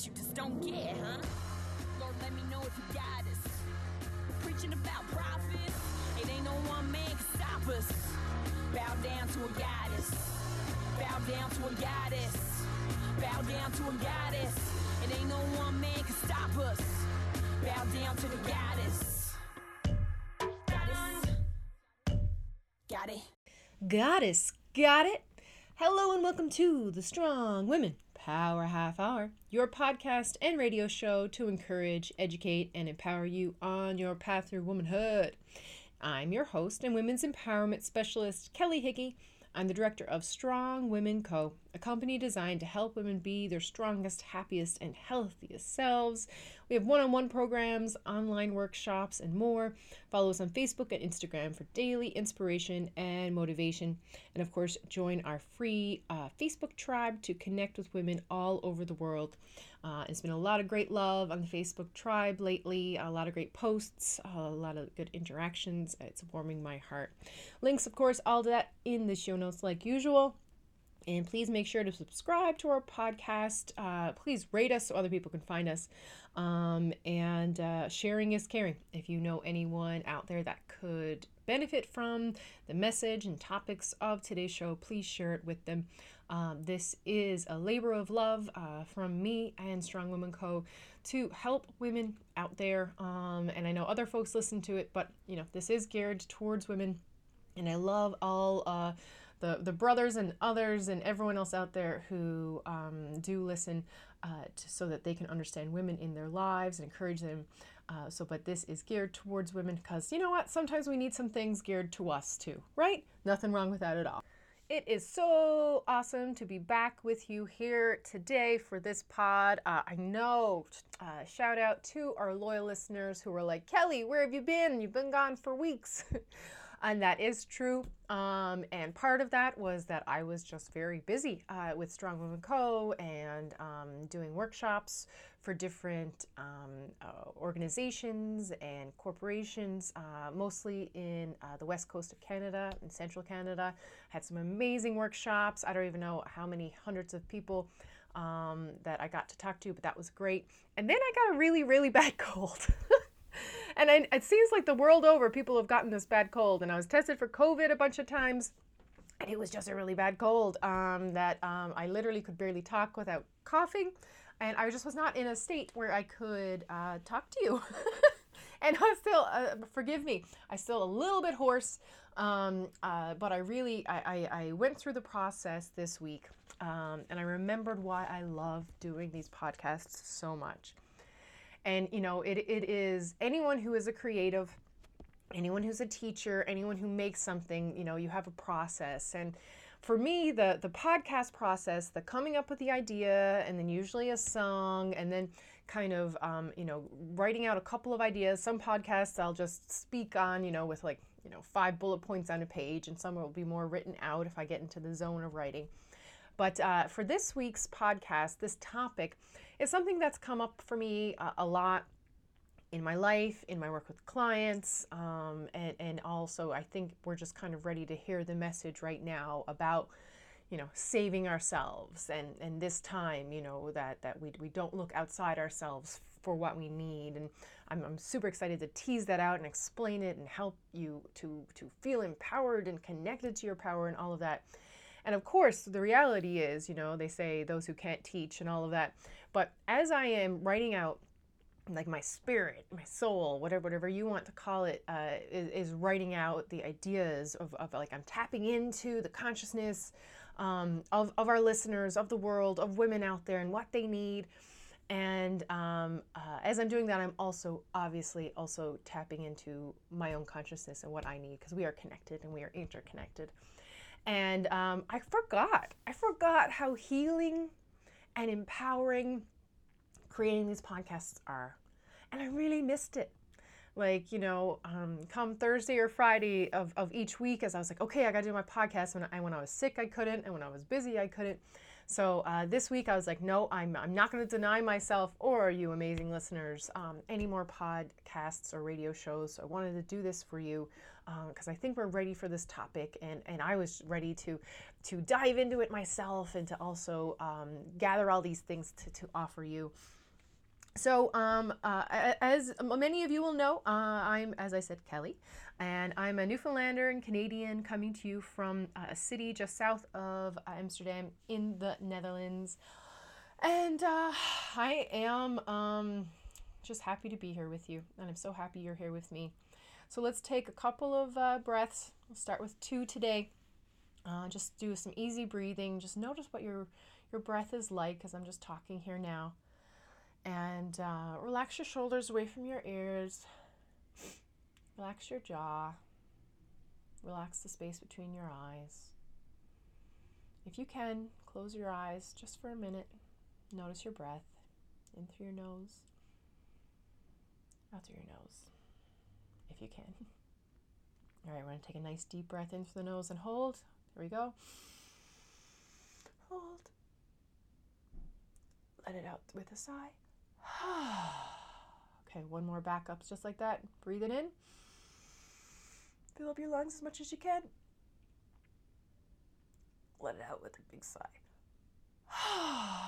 guess you just don't get, huh? Lord, let me know if you got us. Preaching about profits, it ain't no one man can stop us. Bow down to a goddess. Bow down to a goddess. Bow down to a goddess. It ain't no one man can stop us. Bow down to the goddess. Goddess. Got it. Goddess, got it? Hello and welcome to the Strong Women Power Half Hour, your podcast and radio show to encourage, educate, and empower you on your path through womanhood. I'm your host and women's empowerment specialist, Kelly Hickey. I'm the director of Strong Women Co., a company designed to help women be their strongest, happiest, and healthiest selves. We have one on one programs, online workshops, and more. Follow us on Facebook and Instagram for daily inspiration and motivation. And of course, join our free uh, Facebook tribe to connect with women all over the world. Uh, it's been a lot of great love on the Facebook tribe lately, a lot of great posts, a lot of good interactions. It's warming my heart. Links, of course, all that in the show notes, like usual. And please make sure to subscribe to our podcast. Uh, please rate us so other people can find us. Um, and uh, sharing is caring. If you know anyone out there that could benefit from the message and topics of today's show, please share it with them. Um, this is a labor of love uh, from me and Strong Women Co. to help women out there. Um, and I know other folks listen to it, but you know this is geared towards women. And I love all uh, the the brothers and others and everyone else out there who um, do listen, uh, to, so that they can understand women in their lives and encourage them. Uh, so, but this is geared towards women because you know what? Sometimes we need some things geared to us too, right? Nothing wrong with that at all. It is so awesome to be back with you here today for this pod. Uh, I know, uh, shout out to our loyal listeners who were like, Kelly, where have you been? You've been gone for weeks. and that is true. Um, and part of that was that I was just very busy uh, with Strong Women Co. and um, doing workshops for different um, uh, organizations and corporations, uh, mostly in uh, the west coast of Canada and central Canada. Had some amazing workshops. I don't even know how many hundreds of people um, that I got to talk to, but that was great. And then I got a really, really bad cold. And I, it seems like the world over, people have gotten this bad cold. And I was tested for COVID a bunch of times. And it was just a really bad cold um, that um, I literally could barely talk without coughing. And I just was not in a state where I could uh, talk to you. and I'm still, uh, forgive me, I still a little bit hoarse. Um, uh, but I really, I, I, I, went through the process this week um, and I remembered why I love doing these podcasts so much. And, you know, it, it is anyone who is a creative, anyone who's a teacher, anyone who makes something, you know, you have a process. And for me, the, the podcast process, the coming up with the idea, and then usually a song, and then kind of, um, you know, writing out a couple of ideas. Some podcasts I'll just speak on, you know, with like, you know, five bullet points on a page, and some will be more written out if I get into the zone of writing. But uh, for this week's podcast, this topic is something that's come up for me uh, a lot in my life, in my work with clients, um, and, and also I think we're just kind of ready to hear the message right now about you know saving ourselves and and this time you know that that we, we don't look outside ourselves for what we need. And I'm, I'm super excited to tease that out and explain it and help you to to feel empowered and connected to your power and all of that and of course, the reality is, you know, they say those who can't teach and all of that. But as I am writing out, like my spirit, my soul, whatever, whatever you want to call it, uh, is, is, writing out the ideas of, of like I'm tapping into the consciousness um, of, of our listeners, of the world, of women out there, and what they need. And um, uh, as I'm doing that, I'm also obviously also tapping into my own consciousness and what I need because we are connected and we are interconnected. And um, I forgot. I forgot how healing and empowering creating these podcasts are. And I really missed it. Like, you know, um, come Thursday or Friday of, of each week, as I was like, okay, I got to do my podcast. When I, when I was sick, I couldn't. And when I was busy, I couldn't. So uh, this week I was like, no, I'm, I'm not going to deny myself or you amazing listeners um, any more podcasts or radio shows. So I wanted to do this for you because um, I think we're ready for this topic, and, and I was ready to to dive into it myself and to also um, gather all these things to, to offer you. So, um, uh, as many of you will know, uh, I'm, as I said, Kelly, and I'm a Newfoundlander and Canadian coming to you from uh, a city just south of Amsterdam in the Netherlands. And uh, I am um, just happy to be here with you, and I'm so happy you're here with me. So, let's take a couple of uh, breaths. We'll start with two today. Uh, just do some easy breathing. Just notice what your your breath is like as I'm just talking here now and uh, relax your shoulders away from your ears. Relax your jaw. Relax the space between your eyes. If you can, close your eyes just for a minute. Notice your breath in through your nose, out through your nose, if you can. All right, we're going to take a nice deep breath in through the nose and hold. There we go. Hold. Let it out with a sigh. okay, one more backups just like that. Breathe it in. Fill up your lungs as much as you can. Let it out with a big sigh.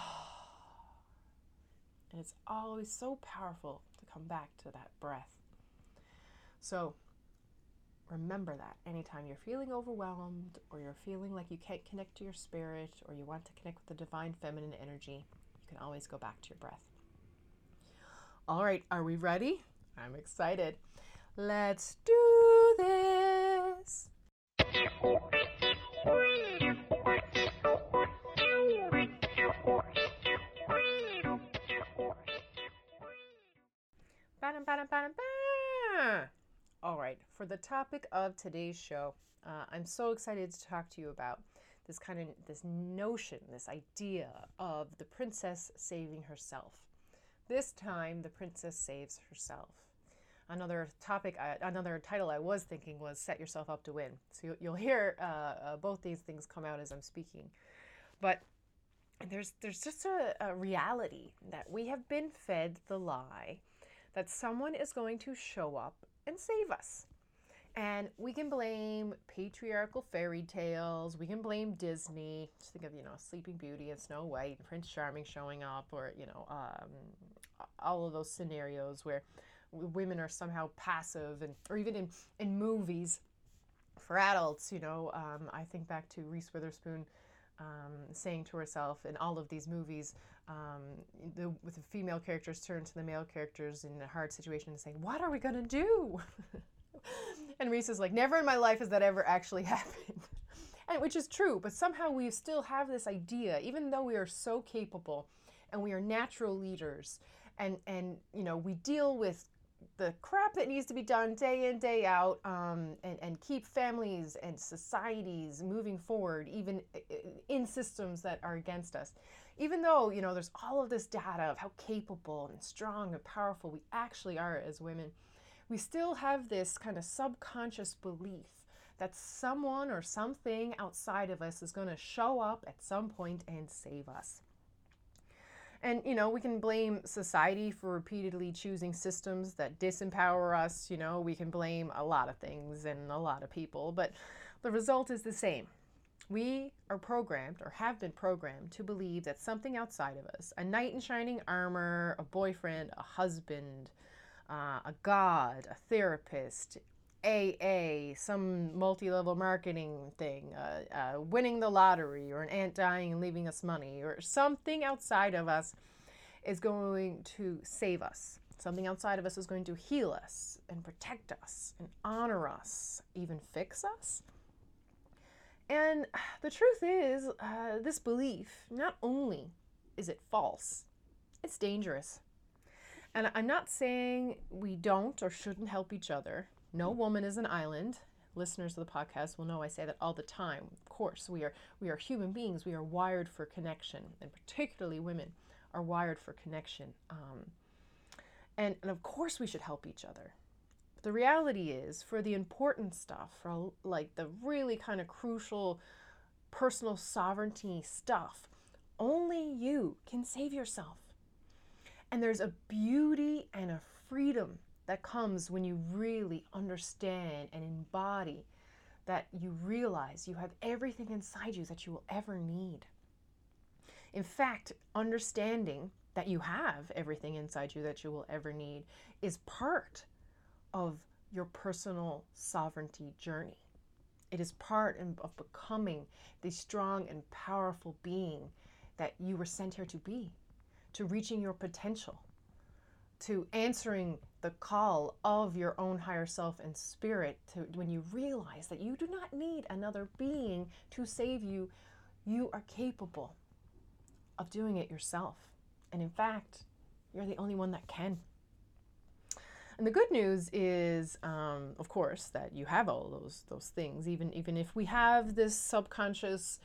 and it's always so powerful to come back to that breath. So remember that anytime you're feeling overwhelmed or you're feeling like you can't connect to your spirit or you want to connect with the divine feminine energy, you can always go back to your breath. All right, are we ready? I'm excited. Let's do this. All right, for the topic of today's show, uh, I'm so excited to talk to you about this kind of this notion, this idea of the princess saving herself. This time, the princess saves herself. Another topic, another title I was thinking was Set Yourself Up to Win. So you'll hear uh, uh, both these things come out as I'm speaking. But there's, there's just a, a reality that we have been fed the lie that someone is going to show up and save us. And we can blame patriarchal fairy tales. We can blame Disney. Just think of, you know, Sleeping Beauty and Snow White and Prince Charming showing up, or, you know, um, all of those scenarios where women are somehow passive, and or even in, in movies for adults, you know, um, I think back to Reese Witherspoon. Um, saying to herself in all of these movies, um, the, with the female characters turn to the male characters in a hard situation and saying, "What are we gonna do?" and Reese is like, never in my life has that ever actually happened. and which is true, but somehow we still have this idea, even though we are so capable and we are natural leaders and and you know, we deal with the crap that needs to be done day in, day out, um, and, and keep families and societies moving forward, even in systems that are against us. Even though, you know, there's all of this data of how capable and strong and powerful we actually are as women, we still have this kind of subconscious belief that someone or something outside of us is going to show up at some point and save us. And, you know, we can blame society for repeatedly choosing systems that disempower us. You know, we can blame a lot of things and a lot of people, but the result is the same. We are programmed or have been programmed to believe that something outside of us, a knight in shining armor, a boyfriend, a husband, uh, a god, a therapist, AA, some multi level marketing thing, uh, uh, winning the lottery, or an aunt dying and leaving us money, or something outside of us is going to save us. Something outside of us is going to heal us and protect us and honor us, even fix us. And the truth is, uh, this belief, not only is it false, it's dangerous. And I'm not saying we don't or shouldn't help each other. No woman is an island. Listeners of the podcast will know I say that all the time. Of course, we are we are human beings. We are wired for connection, and particularly women are wired for connection. Um, and, and of course, we should help each other. But the reality is, for the important stuff, for like the really kind of crucial personal sovereignty stuff, Only you can save yourself. And there's a beauty and a freedom that comes when you really understand and embody that you realize you have everything inside you that you will ever need. In fact, understanding that you have everything inside you that you will ever need is part of your personal sovereignty journey. It is part of becoming the strong and powerful being that you were sent here to be, to reaching your potential, to answering the call of your own higher self and spirit to when you realize that you do not need another being to save you you are capable of doing it yourself. And in fact you're the only one that can. And the good news is um, of course that you have all those those things. Even even if we have this subconscious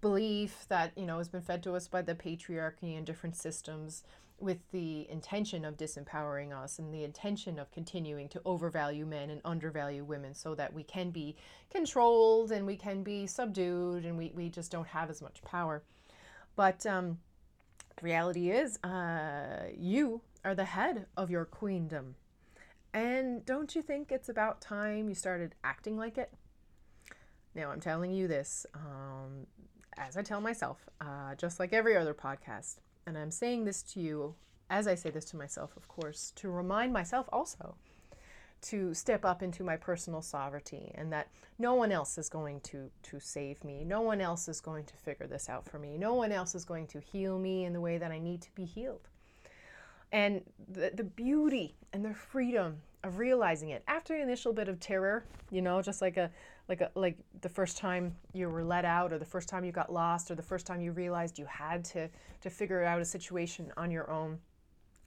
belief that you know has been fed to us by the patriarchy and different systems with the intention of disempowering us and the intention of continuing to overvalue men and undervalue women so that we can be controlled and we can be subdued and we, we just don't have as much power. But um, the reality is, uh, you are the head of your queendom. And don't you think it's about time you started acting like it? Now, I'm telling you this, um, as I tell myself, uh, just like every other podcast and I'm saying this to you as I say this to myself, of course, to remind myself also to step up into my personal sovereignty and that no one else is going to to save me. No one else is going to figure this out for me. No one else is going to heal me in the way that I need to be healed. And the, the beauty and the freedom of realizing it. After the initial bit of terror, you know, just like a like a, like the first time you were let out or the first time you got lost or the first time you realized you had to to figure out a situation on your own.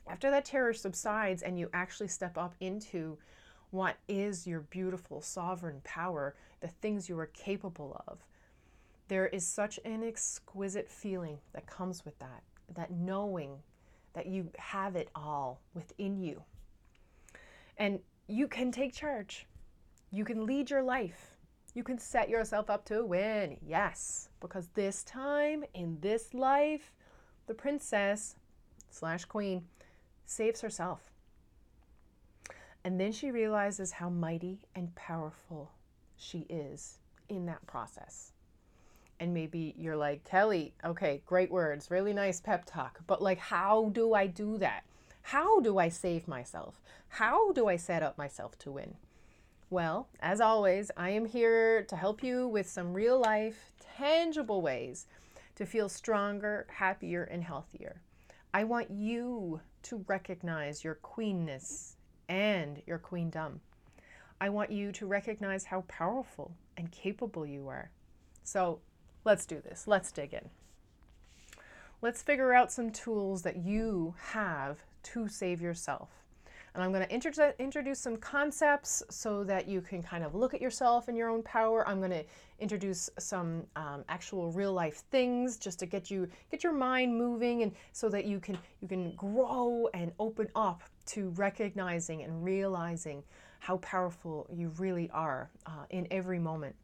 After that terror subsides and you actually step up into what is your beautiful sovereign power the things you are capable of there is such an exquisite feeling that comes with that that knowing that you have it all within you and you can take charge you can lead your life you can set yourself up to win. Yes, because this time in this life, the princess slash queen saves herself. And then she realizes how mighty and powerful she is in that process. And maybe you're like, Kelly, okay, great words, really nice pep talk, but like, how do I do that? How do I save myself? How do I set up myself to win? Well, as always, I am here to help you with some real life, tangible ways to feel stronger, happier, and healthier. I want you to recognize your queenness and your queendom. I want you to recognize how powerful and capable you are. So let's do this. Let's dig in. Let's figure out some tools that you have to save yourself. And I'm going to introduce some concepts so that you can kind of look at yourself and your own power. I'm going to introduce some um, actual real life things just to get you get your mind moving and so that you can you can grow and open up to recognizing and realizing how powerful you really are uh, in every moment.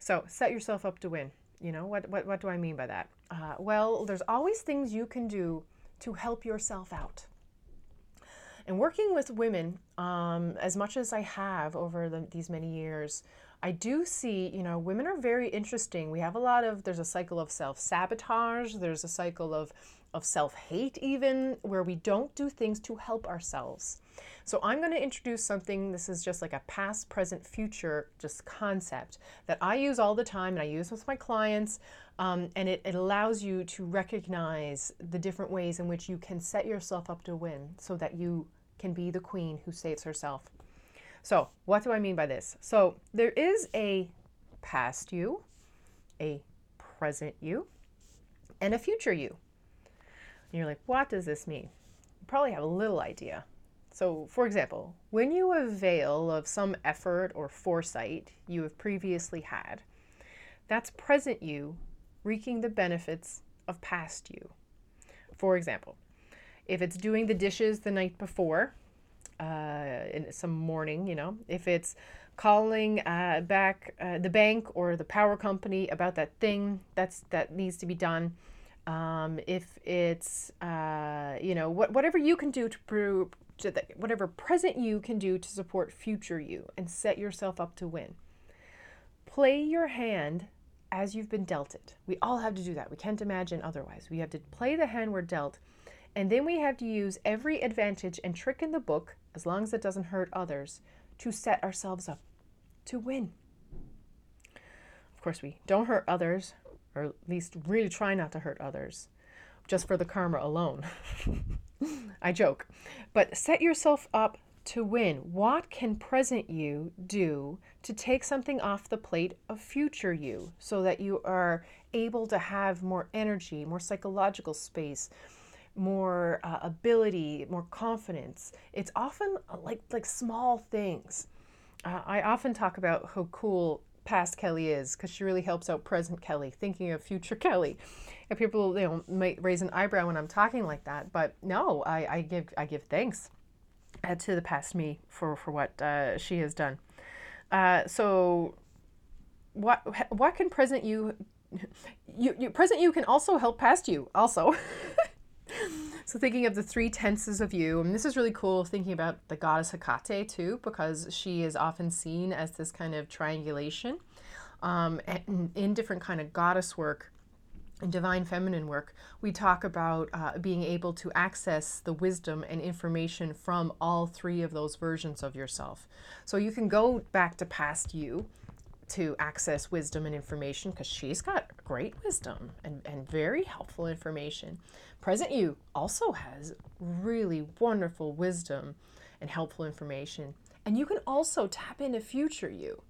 So set yourself up to win. You know what what what do I mean by that? Uh, well, there's always things you can do to help yourself out. And working with women, um, as much as I have over the, these many years, I do see, you know, women are very interesting. We have a lot of, there's a cycle of self sabotage, there's a cycle of, of self hate, even where we don't do things to help ourselves. So I'm going to introduce something, this is just like a past, present, future just concept that I use all the time and I use with my clients. Um, and it, it allows you to recognize the different ways in which you can set yourself up to win so that you can be the queen who saves herself. So, what do I mean by this? So, there is a past you, a present you, and a future you. And you're like, what does this mean? You probably have a little idea. So, for example, when you avail of some effort or foresight you have previously had, that's present you reaping the benefits of past you. For example, if it's doing the dishes the night before, uh, in some morning, you know, if it's calling uh, back uh, the bank or the power company about that thing that's that needs to be done, um, if it's uh, you know what, whatever you can do to prove to the, whatever present you can do to support future you and set yourself up to win. Play your hand as you've been dealt it. We all have to do that. We can't imagine otherwise. We have to play the hand we're dealt and then we have to use every advantage and trick in the book as long as it doesn't hurt others to set ourselves up to win. Of course we don't hurt others or at least really try not to hurt others, just for the karma alone. I joke. But set yourself up to win. What can present you do to take something off the plate of future you so that you are able to have more energy, more psychological space? more uh, ability more confidence it's often uh, like like small things uh, i often talk about how cool past Kelly is because she really helps out present Kelly, thinking of future Kelly. And people, you know, might raise an eyebrow when I'm talking like that, but no, I, I give I give thanks uh, to the past me for for what uh, she has done. Uh, so, what what can present you, you, you present you can also help past you also. So thinking of the three tenses of you, and this is really cool thinking about the goddess Hecate too, because she is often seen as this kind of triangulation. Um, and in different kind of goddess work, in divine feminine work, we talk about uh, being able to access the wisdom and information from all three of those versions of yourself. So you can go back to past you to access wisdom and information because she's got great wisdom and, and very helpful information. Present you also has really wonderful wisdom and helpful information. And you can also tap into future you.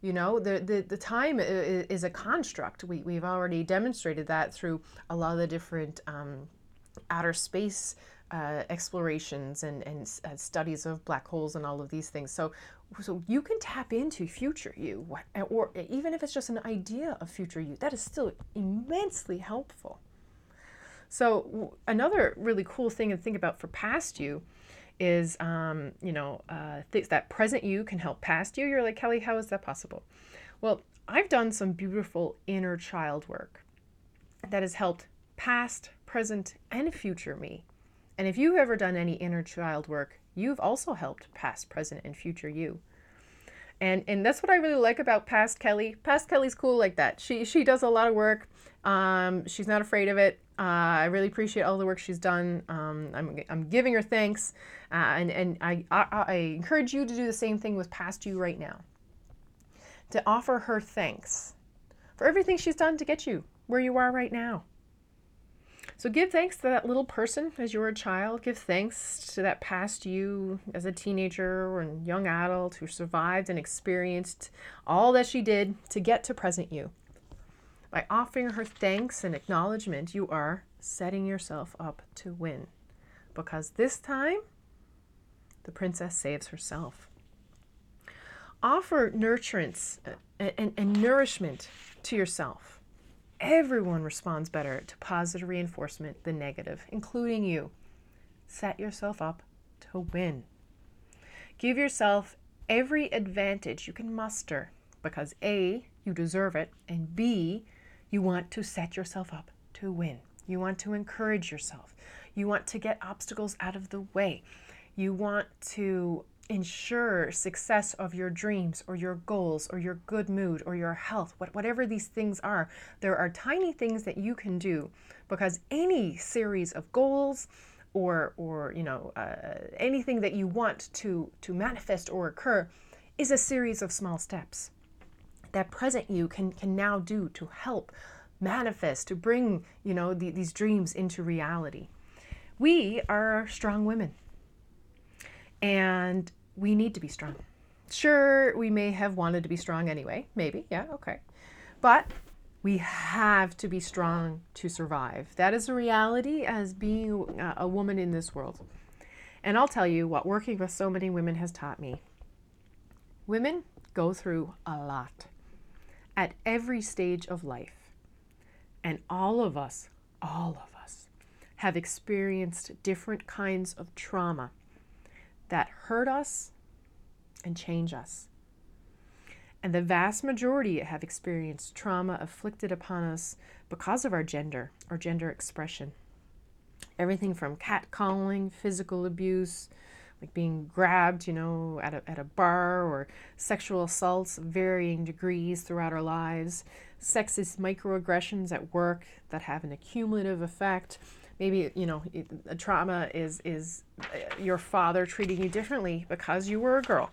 You know, the, the, the time is a construct. We, we've already demonstrated that through a lot of the different um, outer space uh, explorations and, and uh, studies of black holes and all of these things. So, so you can tap into future you, or even if it's just an idea of future you, that is still immensely helpful. So another really cool thing to think about for past you is, um, you know, uh, th- that present you can help past you. You're like Kelly, how is that possible? Well, I've done some beautiful inner child work that has helped past, present, and future me and if you've ever done any inner child work, you've also helped past, present, and future you. And and that's what I really like about past Kelly. Past Kelly's cool like that. She she does a lot of work. Um, she's not afraid of it. Uh, I really appreciate all the work she's done. Um, I'm, I'm giving her thanks, uh, and and I, I I encourage you to do the same thing with past you right now. To offer her thanks for everything she's done to get you where you are right now. So give thanks to that little person as you were a child. Give thanks to that past you as a teenager or young adult who survived and experienced all that she did to get to present you. By offering her thanks and acknowledgement, you are setting yourself up to win. Because this time, the princess saves herself. Offer nurturance and, and, and nourishment to yourself Everyone responds better to positive reinforcement than negative, including you. Set yourself up to win. Give yourself every advantage you can muster because A, you deserve it, and B, you want to set yourself up to win. You want to encourage yourself. You want to get obstacles out of the way. You want to ensure success of your dreams or your goals or your good mood or your health, whatever these things are, there are tiny things that you can do because any series of goals or or you know uh, anything that you want to to manifest or occur is a series of small steps that present you can can now do to help manifest to bring you know the, these dreams into reality. We are strong women. And we need to be strong. Sure, we may have wanted to be strong anyway, maybe, yeah, okay. But we have to be strong to survive. That is a reality as being uh, a woman in this world. And I'll tell you what working with so many women has taught me. Women go through a lot at every stage of life. And all of us, all of us, have experienced different kinds of trauma hurt us and change us. And the vast majority have experienced trauma afflicted upon us because of our gender or gender expression. Everything from catcalling, physical abuse, like being grabbed, you know, at a, at a bar, or sexual assaults varying degrees throughout our lives, sexist microaggressions at work that have an accumulative effect. Maybe you know a trauma is is uh, your father treating you differently because you were a girl.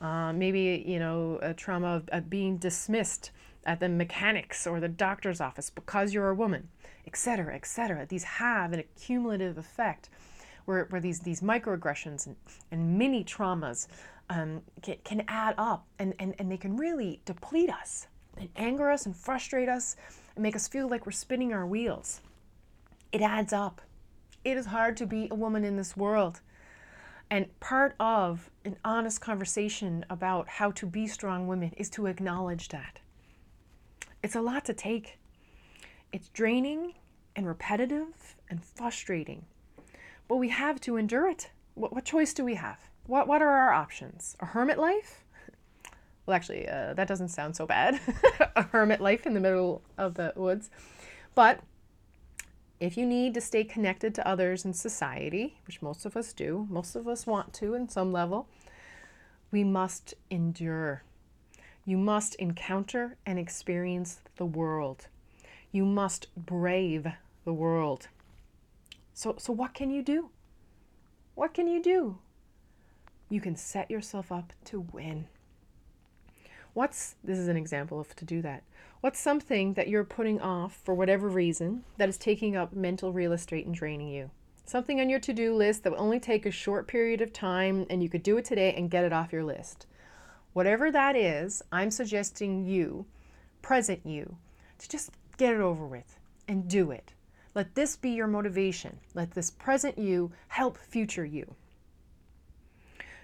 Uh, maybe you know a trauma of, of being dismissed at the mechanics or the doctor's office because you're a woman, etc., etc. These have an accumulative effect where, where these, these microaggressions and, and mini traumas um, can, can add up and, and, and they can really deplete us and anger us and frustrate us and make us feel like we're spinning our wheels. It adds up. It is hard to be a woman in this world. And part of an honest conversation about how to be strong women is to acknowledge that. It's a lot to take. It's draining and repetitive and frustrating but we have to endure it. What, what choice do we have? What, what are our options? A hermit life? Well, actually, uh, that doesn't sound so bad. a hermit life in the middle of the woods. But if you need to stay connected to others in society, which most of us do, most of us want to in some level, we must endure. You must encounter and experience the world. You must brave the world. So, so what can you do? What can you do? You can set yourself up to win. What's this is an example of to do that. What's something that you're putting off for whatever reason that is taking up mental real estate and draining you? Something on your to do list that will only take a short period of time and you could do it today and get it off your list. Whatever that is, I'm suggesting you, present you, to just get it over with and do it. Let this be your motivation. Let this present you help future you.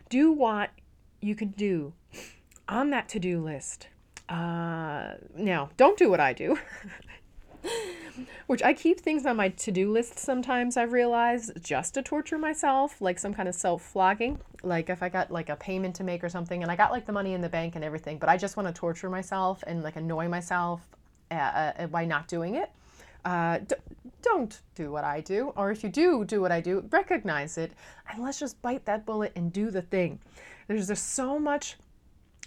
Do what you can do on that to do list. Uh, now, don't do what I do, which I keep things on my to do list sometimes, I've realized, just to torture myself, like some kind of self flogging. Like if I got like a payment to make or something and I got like the money in the bank and everything, but I just want to torture myself and like annoy myself uh, uh, by not doing it uh, d- don't do what I do. Or if you do do what I do, recognize it and let's just bite that bullet and do the thing. There's just so much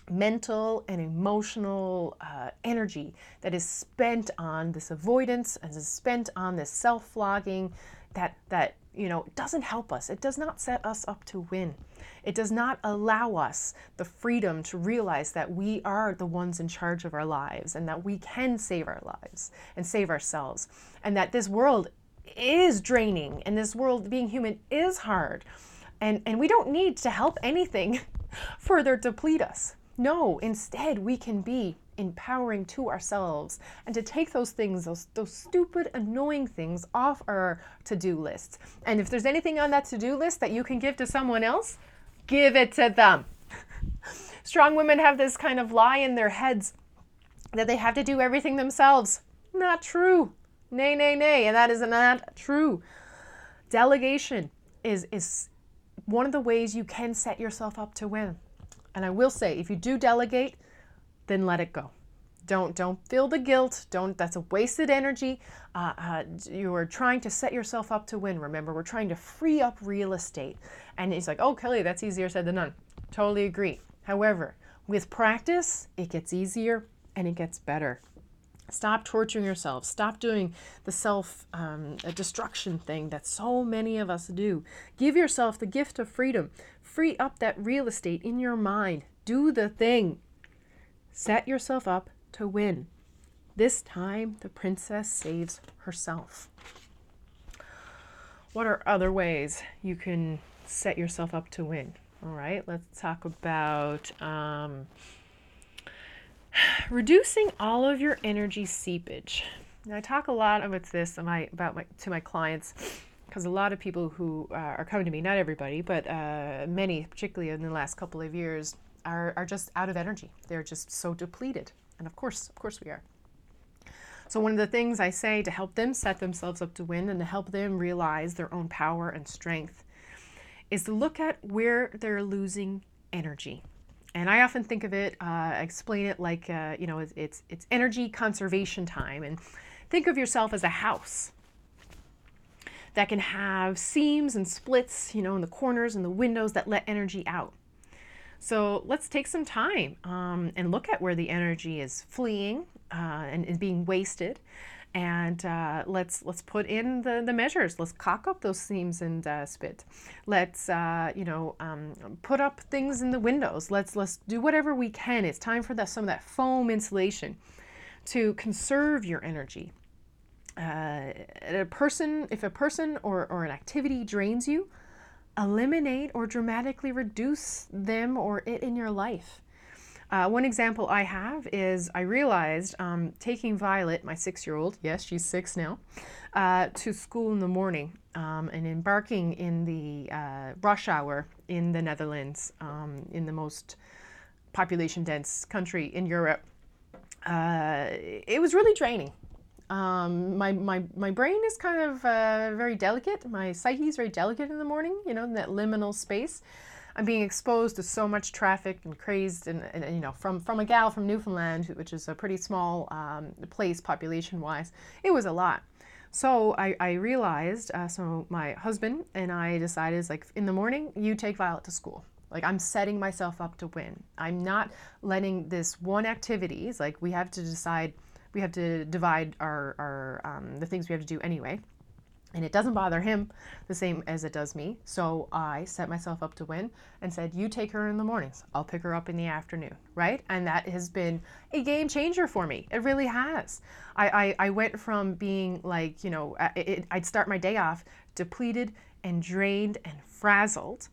mental and emotional uh, energy that is spent on this avoidance and is spent on this self-flogging that that you know doesn't help us. It does not set us up to win. It does not allow us the freedom to realize that we are the ones in charge of our lives and that we can save our lives and save ourselves and that this world is draining and this world being human is hard and and we don't need to help anything further deplete us no instead we can be empowering to ourselves and to take those things, those, those stupid, annoying things off our to do list. And if there's anything on that to do list that you can give to someone else, give it to them. Strong women have this kind of lie in their heads that they have to do everything themselves. Not true. Nay, nay, nay. And that is not true. Delegation is, is one of the ways you can set yourself up to win. And I will say, if you do delegate, then let it go. Don't don't feel the guilt. Don't. That's a wasted energy. Uh, uh, you are trying to set yourself up to win. Remember, we're trying to free up real estate. And he's like, oh, Kelly, that's easier said than done. Totally agree. However, with practice, it gets easier and it gets better. Stop torturing yourself. Stop doing the self um, destruction thing that so many of us do. Give yourself the gift of freedom. Free up that real estate in your mind. Do the thing. Set yourself up to win. This time, the princess saves herself. What are other ways you can set yourself up to win? All right, let's talk about um, reducing all of your energy seepage. Now, I talk a lot about this my, about my, to my clients because a lot of people who uh, are coming to me, not everybody, but uh, many, particularly in the last couple of years, are, are just out of energy. They're just so depleted. And of course, of course we are. So, one of the things I say to help them set themselves up to win and to help them realize their own power and strength is to look at where they're losing energy. and I often think of it, uh, explain it like uh, you know, it's, it's it's energy conservation time, and think of yourself as a house that can have seams and splits, you know, in the corners and the windows that let energy out. So let's take some time um, and look at where the energy is fleeing uh, and is being wasted, and uh, let's let's put in the, the measures. Let's caulk up those seams and uh, spit. Let's uh, you know um, put up things in the windows. Let's let's do whatever we can. It's time for that some of that foam insulation to conserve your energy. Uh, a person, if a person or, or an activity drains you, eliminate or dramatically reduce them or it in your life. Uh, one example I have is I realized um, taking Violet, my six year old, yes, she's six now, uh, to school in the morning um, and embarking in the uh, rush hour in the Netherlands, um, in the most population dense country in Europe. Uh, it was really draining. Um, my, my, my brain is kind of uh, very delicate. My psyche is very delicate in the morning, you know, in that liminal space. I'm being exposed to so much traffic and crazed, and, and, and you know, from, from a gal from Newfoundland, which is a pretty small um, place population wise, it was a lot. So I, I realized, uh, so my husband and I decided, like, in the morning, you take Violet to school. Like, I'm setting myself up to win. I'm not letting this one activity, like, we have to decide we have to divide our, our um, the things we have to do anyway. And it doesn't bother him the same as it does me. So i set myself up to win and said you take her in the mornings. I'll pick her up in the afternoon right? And that has been a game changer for me. It really has. I, I, I went from being like you know it, i'd start my day off depleted and drained and frazzled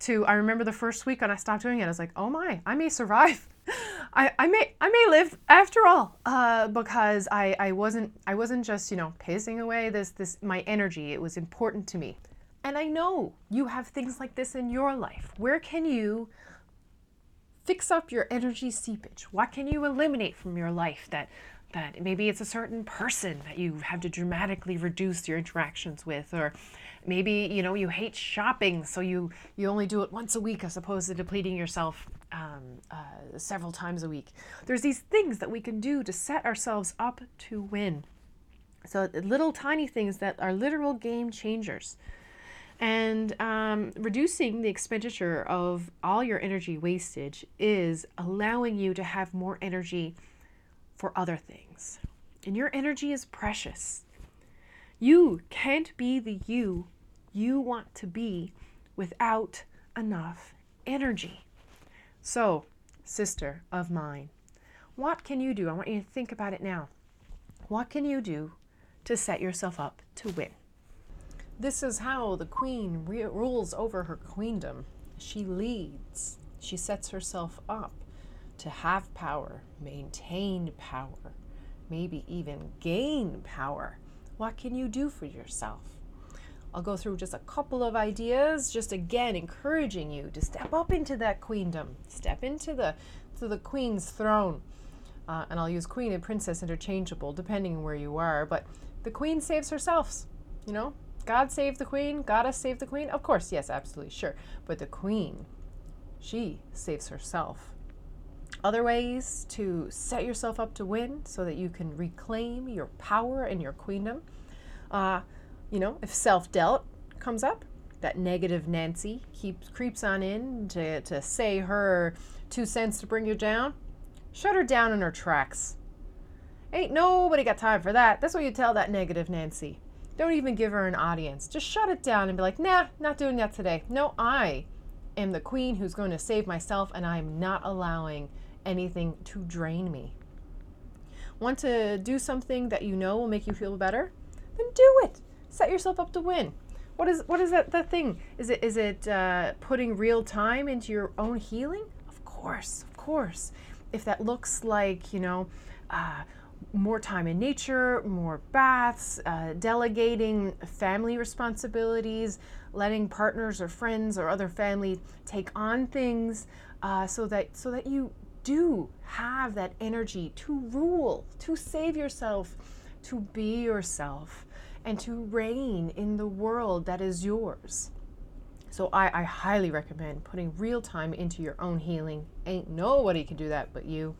to i remember the first week when i stopped doing it i was like oh my i may survive I, I may I may live after all uh, because I, I wasn't I wasn't just you know pacing away this this my energy. It was important to me. And I know you have things like this in your life. Where can you fix up your energy seepage? What can you eliminate from your life that that maybe it's a certain person that you have to dramatically reduce your interactions with? Or maybe you know you hate shopping so you you only do it once a week as opposed to depleting yourself um, uh, several times a week. There's these things that we can do to set ourselves up to win. So little tiny things that are literal game changers. And um, reducing the expenditure of all your energy wastage is allowing you to have more energy for other things. And your energy is precious. You can't be the you you want to be without enough energy. So, sister of mine, what can you do? I want you to think about it now. What can you do to set yourself up to win? This is how the queen re- rules over her queendom. She leads, she sets herself up to have power, maintain power, maybe even gain power. What can you do for yourself? I'll go through just a couple of ideas, just again encouraging you to step up into that queendom, step into the to the queen's throne. Uh, and I'll use queen and princess interchangeable depending on where you are. But the queen saves herself. You know, God saved the queen, goddess saved the queen. Of course, yes, absolutely, sure. But the queen, she saves herself. Other ways to set yourself up to win so that you can reclaim your power and your queendom. Uh, you know, if self doubt comes up, that negative Nancy keeps creeps on in to, to say her two cents to bring you down, shut her down in her tracks. Ain't nobody got time for that. That's what you tell that negative Nancy. Don't even give her an audience. Just shut it down and be like, nah, not doing that today. No, I am the queen who's going to save myself, and I'm not allowing anything to drain me. Want to do something that you know will make you feel better? Then do it set yourself up to win. What is what is that that thing? Is it is it uh, putting real time into your own healing? Of course, of course. If that looks like you know. Uh, more time in nature, more baths, uh, delegating family responsibilities, letting partners or friends or other family take on things, uh, so that so that you do have that energy to rule, to save yourself, to be yourself and to reign in the world that is yours. So I, I highly recommend putting real time into your own healing. Ain't nobody can do that but you.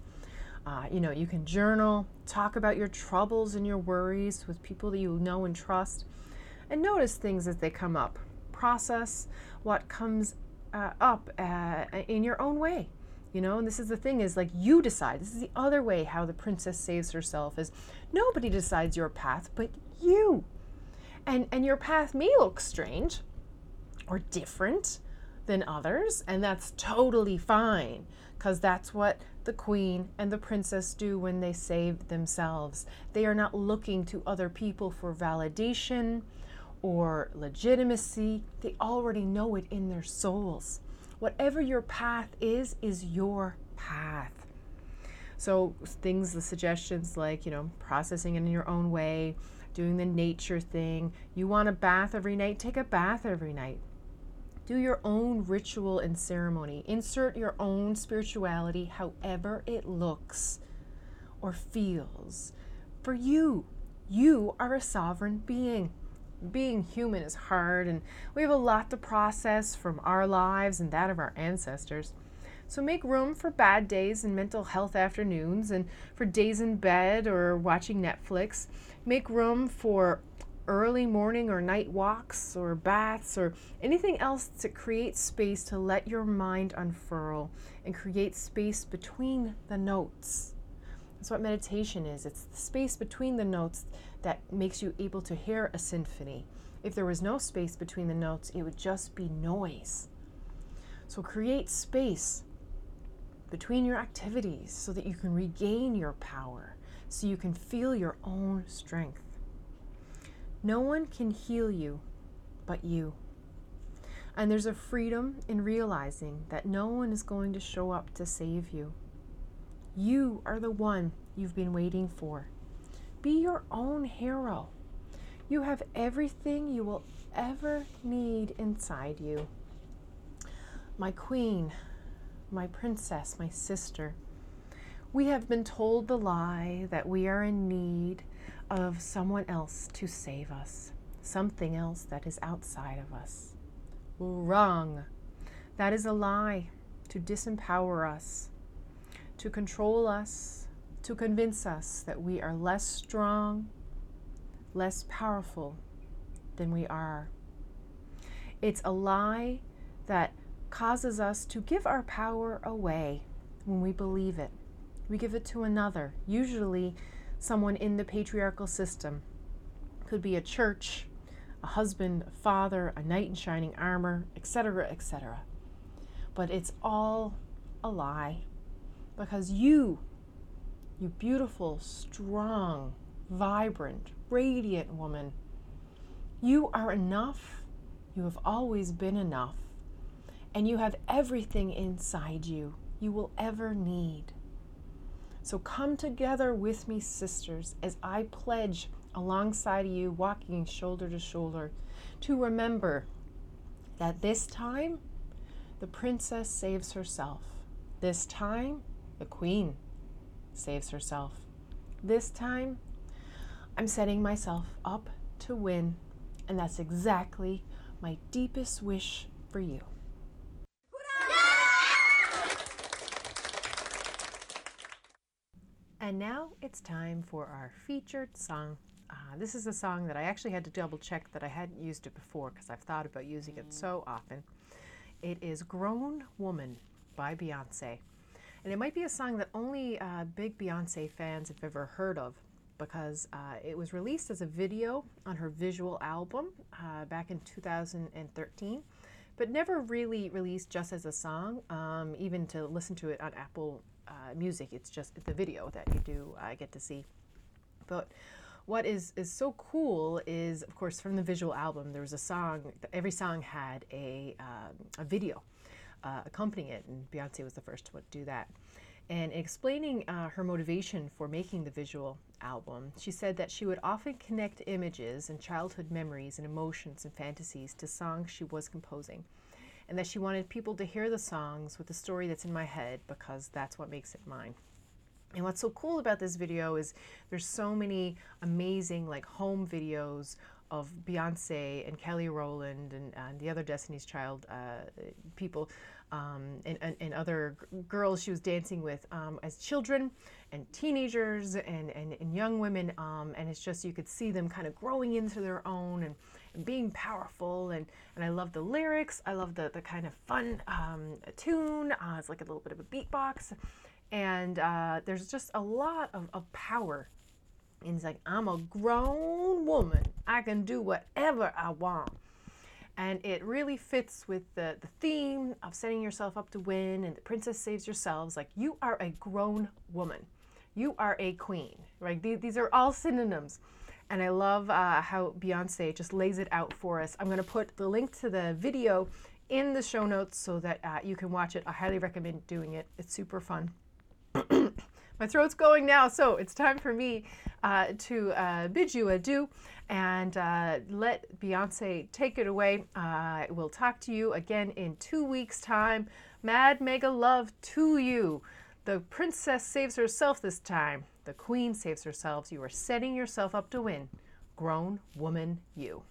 Uh, you know, you can journal, talk about your troubles and your worries with people that you know and trust, and notice things as they come up. Process what comes uh, up uh, in your own way. You know, and this is the thing is like you decide. This is the other way how the princess saves herself is nobody decides your path but you. And and your path may look strange or different than others, and that's totally fine because that's what the queen and the princess do when they save themselves. They are not looking to other people for validation or legitimacy, they already know it in their souls. Whatever your path is, is your path. So, things, the suggestions like, you know, processing it in your own way, doing the nature thing. You want a bath every night? Take a bath every night. Do your own ritual and ceremony. Insert your own spirituality however it looks or feels. For you, you are a sovereign being. Being human is hard, and we have a lot to process from our lives and that of our ancestors. So make room for bad days and mental health afternoons, and for days in bed or watching Netflix. Make room for early morning or night walks or baths or anything else to create space to let your mind unfurl and create space between the notes. That's what meditation is. It's the space between the notes that makes you able to hear a symphony. If there was no space between the notes, it would just be noise. So create space between your activities so that you can regain your power, so you can feel your own strength. No one can heal you but you. And there's a freedom in realizing that no one is going to show up to save you. You are the one you've been waiting for. Be your own hero. You have everything you will ever need inside you. My queen, my princess, my sister, we have been told the lie that we are in need of someone else to save us, something else that is outside of us. Wrong. That is a lie to disempower us, to control us, to convince us that we are less strong, less powerful than we are. It's a lie that causes us to give our power away when we believe it. We give it to another, usually someone in the patriarchal system. Could be a church, a husband, a father, a knight in shining armor, etc., etc. But it's all a lie because you, you beautiful, strong, vibrant, radiant woman, you are enough. You have always been enough. And you have everything inside you you will ever need. So come together with me, sisters, as I pledge alongside you, walking shoulder to shoulder, to remember that this time the princess saves herself. This time the queen saves herself. This time I'm setting myself up to win, and that's exactly my deepest wish for you. And now it's time for our featured song. Uh, this is a song that I actually had to double check that I hadn't used it before because I've thought about using it so often. It is Grown Woman by Beyonce. And it might be a song that only uh, big Beyonce fans have ever heard of because uh, it was released as a video on her visual album uh, back in 2013, but never really released just as a song, um, even to listen to it on Apple uh, music. It's just the video that you do uh, get to see. But what is, is so cool is, of course, from the visual album, there was a song, every song had a, um, a video uh, accompanying it, and Beyonce was the first to do that. And explaining uh, her motivation for making the visual album, she said that she would often connect images and childhood memories and emotions and fantasies to songs she was composing and that she wanted people to hear the songs with the story that's in my head because that's what makes it mine. And what's so cool about this video is there's so many amazing like home videos of Beyonce and Kelly Rowland and, and the other Destiny's Child uh, people um, and, and, and, other girls she was dancing with um, as children and teenagers and, and, and young women. Um, and it's just, you could see them kind of growing into their own and, being powerful. And, and I love the lyrics. I love the, the kind of fun um, tune. Uh, it's like a little bit of a beatbox. And uh, there's just a lot of, of power. And it's like, I'm a grown woman. I can do whatever I want and it really fits with the, the theme of setting yourself up to win and the princess saves yourselves like you are a grown woman you are a queen right these, these are all synonyms and i love uh, how beyonce just lays it out for us i'm going to put the link to the video in the show notes so that uh, you can watch it i highly recommend doing it it's super fun my throat's going now, so it's time for me uh, to uh, bid you adieu and uh, let Beyonce take it away. I will talk to you again in two weeks' time. Mad mega love to you. The princess saves herself this time. The queen saves herself. You are setting yourself up to win. Grown woman, you.